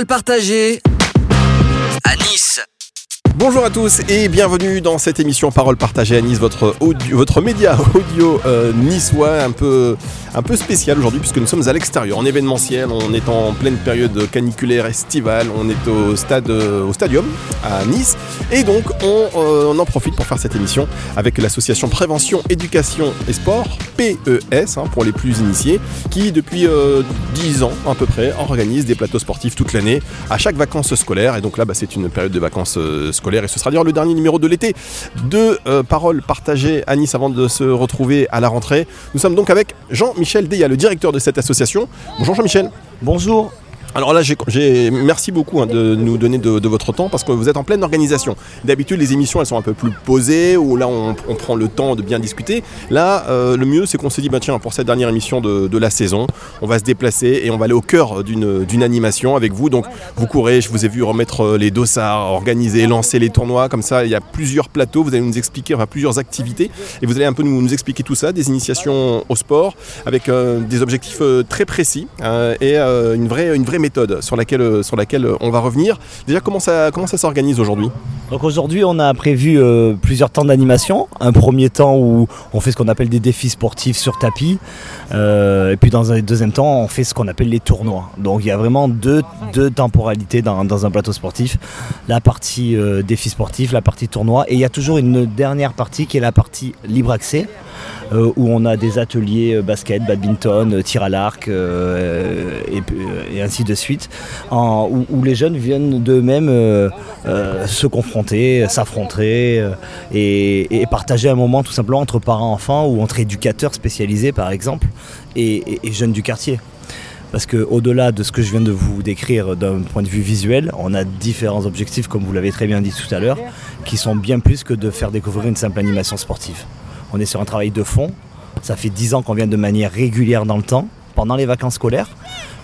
Parole partagée à Nice. Bonjour à tous et bienvenue dans cette émission Parole partagée. À Nice, votre, média audio euh, niçois un peu, un peu spécial aujourd'hui puisque nous sommes à l'extérieur, en événementiel, on est en pleine période caniculaire estivale, on est au, stade, euh, au stadium à Nice. Et donc on, euh, on en profite pour faire cette émission avec l'association Prévention, Éducation et Sport, PES hein, pour les plus initiés, qui depuis euh, 10 ans à peu près organise des plateaux sportifs toute l'année à chaque vacances scolaires. Et donc là bah, c'est une période de vacances euh, et ce sera d'ailleurs le dernier numéro de l'été de euh, Paroles partagées à Nice avant de se retrouver à la rentrée. Nous sommes donc avec Jean-Michel Deya, le directeur de cette association. Bonjour Jean-Michel. Bonjour. Alors là, j'ai- merci beaucoup hein, de nous donner de, votre temps parce que vous êtes en pleine organisation. D'habitude, les émissions, elles sont un peu plus posées où là, on, prend le temps de bien discuter. Là, euh, le mieux, c'est qu'on s'est dit, bah, tiens, pour cette dernière émission de, de la saison, on va se déplacer et on va aller au cœur d'une, animation avec vous. Donc, vous courez, je vous ai vu remettre euh, les dossards, organiser, lancer les tournois. Comme ça, il y a plusieurs plateaux. Vous allez nous expliquer, enfin, plusieurs activités et vous allez un peu nous, nous expliquer tout ça, des initiations au sport avec euh, des objectifs très précis euh, et une, vraie, une vraie méthode sur laquelle, euh, sur laquelle euh, on va revenir. Déjà, comment ça, comment ça s'organise aujourd'hui? Donc aujourd'hui, on a prévu euh, plusieurs temps d'animation. Un premier temps où on fait ce qu'on appelle des défis sportifs sur tapis. Et puis dans un deuxième temps, on fait ce qu'on appelle les tournois. Donc il y a vraiment deux, deux temporalités dans, dans un plateau sportif. La partie euh, défi sportif, la partie tournoi. Et il y a toujours une dernière partie qui est la partie libre accès. Euh, où on a des ateliers euh, basket, badminton, euh, tir à l'arc et, ainsi de suite, où, les jeunes viennent d'eux-mêmes se confronter, s'affronter et, partager un moment tout simplement entre parents-enfants ou entre éducateurs spécialisés par exemple et, et- et jeunes du quartier. Parce qu'au-delà de ce que je viens de vous décrire d'un point de vue visuel, on a différents objectifs, comme vous l'avez très bien dit tout à l'heure, qui sont bien plus que de faire découvrir une simple animation sportive. On est sur un travail de fond. Ça fait 10 ans qu'on vient de manière régulière dans le temps, pendant les vacances scolaires.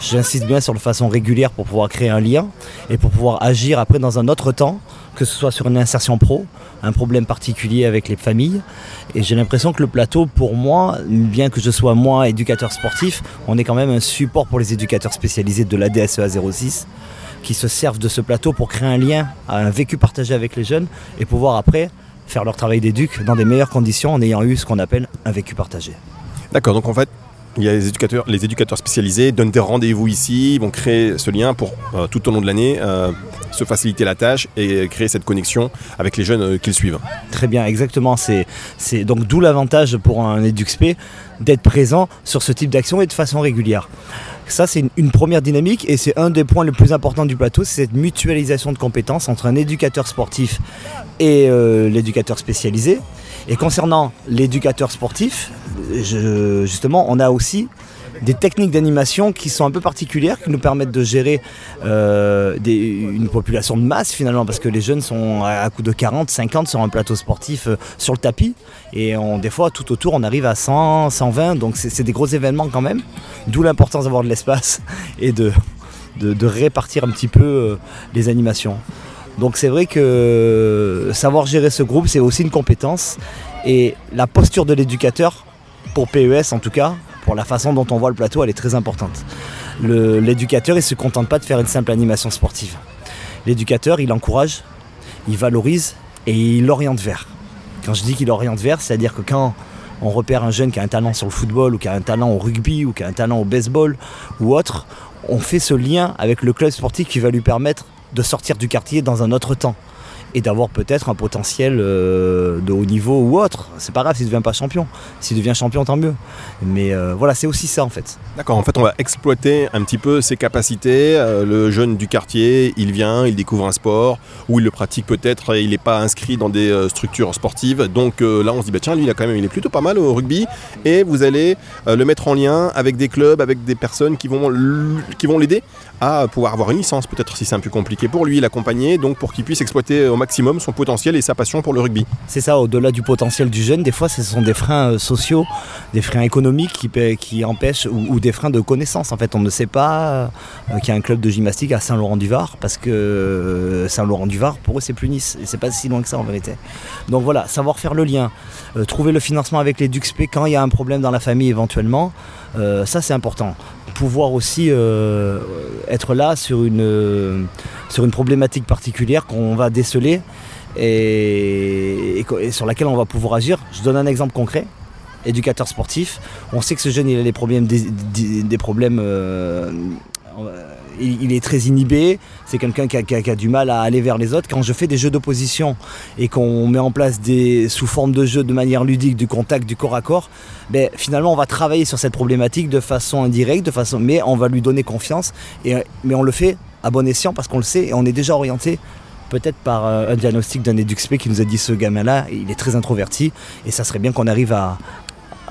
J'insiste bien sur la façon régulière pour pouvoir créer un lien et pour pouvoir agir après dans un autre temps, que ce soit sur une insertion pro, un problème particulier avec les familles. Et j'ai l'impression que le plateau, pour moi, bien que je sois moi éducateur sportif, on est quand même un support pour les éducateurs spécialisés de la DSEA 06 qui se servent de ce plateau pour créer un lien, un vécu partagé avec les jeunes et pouvoir après faire leur travail d'éduc dans des meilleures conditions en ayant eu ce qu'on appelle un vécu partagé. D'accord, donc en fait, il y a les éducateurs, les éducateurs spécialisés donnent des rendez-vous ici, ils vont créer ce lien pour euh, tout au long de l'année euh, se faciliter la tâche et créer cette connexion avec les jeunes euh, qu'ils suivent. Très bien, exactement. C'est, c'est donc d'où l'avantage pour un EduxP d'être présent sur ce type d'action et de façon régulière. Ça, c'est une, première dynamique et c'est un des points les plus importants du plateau, c'est cette mutualisation de compétences entre un éducateur sportif et euh, l'éducateur spécialisé. Et concernant l'éducateur sportif, justement, on a aussi des techniques d'animation qui sont un peu particulières, qui nous permettent de gérer euh, une population de masse finalement, parce que les jeunes sont à, coup de 40, 50 sur un plateau sportif euh, sur le tapis, et des fois tout autour on arrive à 100, 120, donc c'est des gros événements quand même, d'où l'importance d'avoir de l'espace et de répartir un petit peu euh, les animations. Donc c'est vrai que savoir gérer ce groupe, c'est aussi une compétence. Et la posture de l'éducateur, pour PES en tout cas, pour la façon dont on voit le plateau, elle est très importante. L'éducateur, il ne se contente pas de faire une simple animation sportive. L'éducateur, il encourage, il valorise et il oriente vers. Quand je dis qu'il oriente vers, c'est-à-dire que quand on repère un jeune qui a un talent sur le football ou qui a un talent au rugby ou qui a un talent au baseball ou autre, on fait ce lien avec le club sportif qui va lui permettre de sortir du quartier dans un autre temps et d'avoir peut-être un potentiel euh, de haut niveau ou autre. C'est pas grave s'il ne devient pas champion. S'il devient champion, tant mieux. Mais euh, voilà, c'est aussi ça en fait. D'accord, en fait on va exploiter un petit peu ses capacités. Euh, le jeune du quartier, il vient, il découvre un sport, ou il le pratique peut-être, il n'est pas inscrit dans des structures sportives. Donc là on se dit, bah, tiens, lui il, a quand même, il est plutôt pas mal au rugby, et vous allez le mettre en lien avec des clubs, avec des personnes qui vont l'aider à pouvoir avoir une licence, peut-être si c'est un peu compliqué pour lui, l'accompagner, donc pour qu'il puisse exploiter maximum son potentiel et sa passion pour le rugby. C'est ça, au-delà du potentiel du jeune, des fois ce sont des freins euh, sociaux, des freins économiques qui, empêchent, ou, des freins de connaissance. En fait, on ne sait pas euh, qu'il y a un club de gymnastique à Saint-Laurent-du-Var, parce que euh, Saint-Laurent-du-Var, pour eux, c'est plus Nice, c'est pas si loin que ça en vérité. Donc voilà, savoir faire le lien, trouver le financement avec les DUXP quand il y a un problème dans la famille éventuellement, ça c'est important pouvoir aussi être là sur une, sur une problématique particulière qu'on va déceler et, sur laquelle on va pouvoir agir. Je donne un exemple concret. Éducateur sportif, on sait que ce jeune il a des problèmes, des, problèmes euh, il, est très inhibé, c'est quelqu'un qui, a, du mal à aller vers les autres. Quand je fais des jeux d'opposition et qu'on met en place des sous forme de jeu de manière ludique, du contact, du corps à corps, ben, finalement on va travailler sur cette problématique de façon indirecte, de façon, mais on va lui donner confiance. Mais on le fait à bon escient parce qu'on le sait et on est déjà orienté peut-être par euh, un diagnostic d'un éduxp qui nous a dit ce gamin-là, il est très introverti et ça serait bien qu'on arrive à,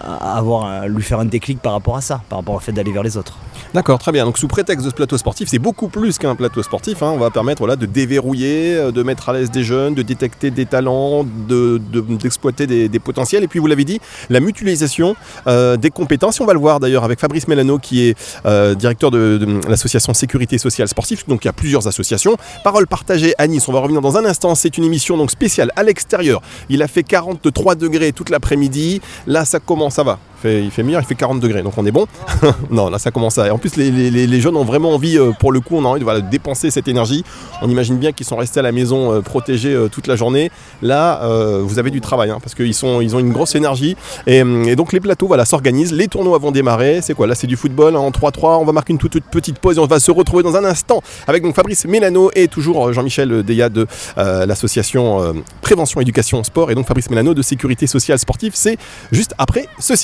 avoir, lui faire un déclic par rapport à ça, par rapport au fait d'aller vers les autres. D'accord, très bien. Donc sous prétexte de ce plateau sportif, c'est beaucoup plus qu'un plateau sportif. Hein. On va permettre de déverrouiller, euh, de mettre à l'aise des jeunes, de détecter des talents, d'exploiter de, des, potentiels. Et puis vous l'avez dit, la mutualisation euh, des compétences. on va le voir d'ailleurs avec Fabrice Mélano qui est euh, directeur de, l'association Sécurité Sociale Sportive. Donc il y a plusieurs associations. Parole partagée à Nice. On va revenir dans un instant. C'est une émission donc spéciale à l'extérieur. Il a fait 43 degrés toute l'après-midi. Là ça commence, ça va il fait meilleur, il fait 40 degrés, donc on est bon. non, là ça commence à. En plus, les, jeunes ont vraiment envie, euh, pour le coup, on a envie de dépenser cette énergie. On imagine bien qu'ils sont restés à la maison euh, protégés euh, toute la journée. Là, vous avez du travail, hein, parce qu'ils ils ont une grosse énergie. Et, donc les plateaux, voilà, s'organisent. Les tournois vont démarrer. C'est quoi? Là, c'est du football hein, en 3-3. On va marquer une toute, petite pause et on va se retrouver dans un instant avec donc Fabrice Mélano et toujours Jean-Michel Deya de l'association Prévention Éducation Sport et donc Fabrice Mélano de Sécurité Sociale Sportive. C'est juste après ceci.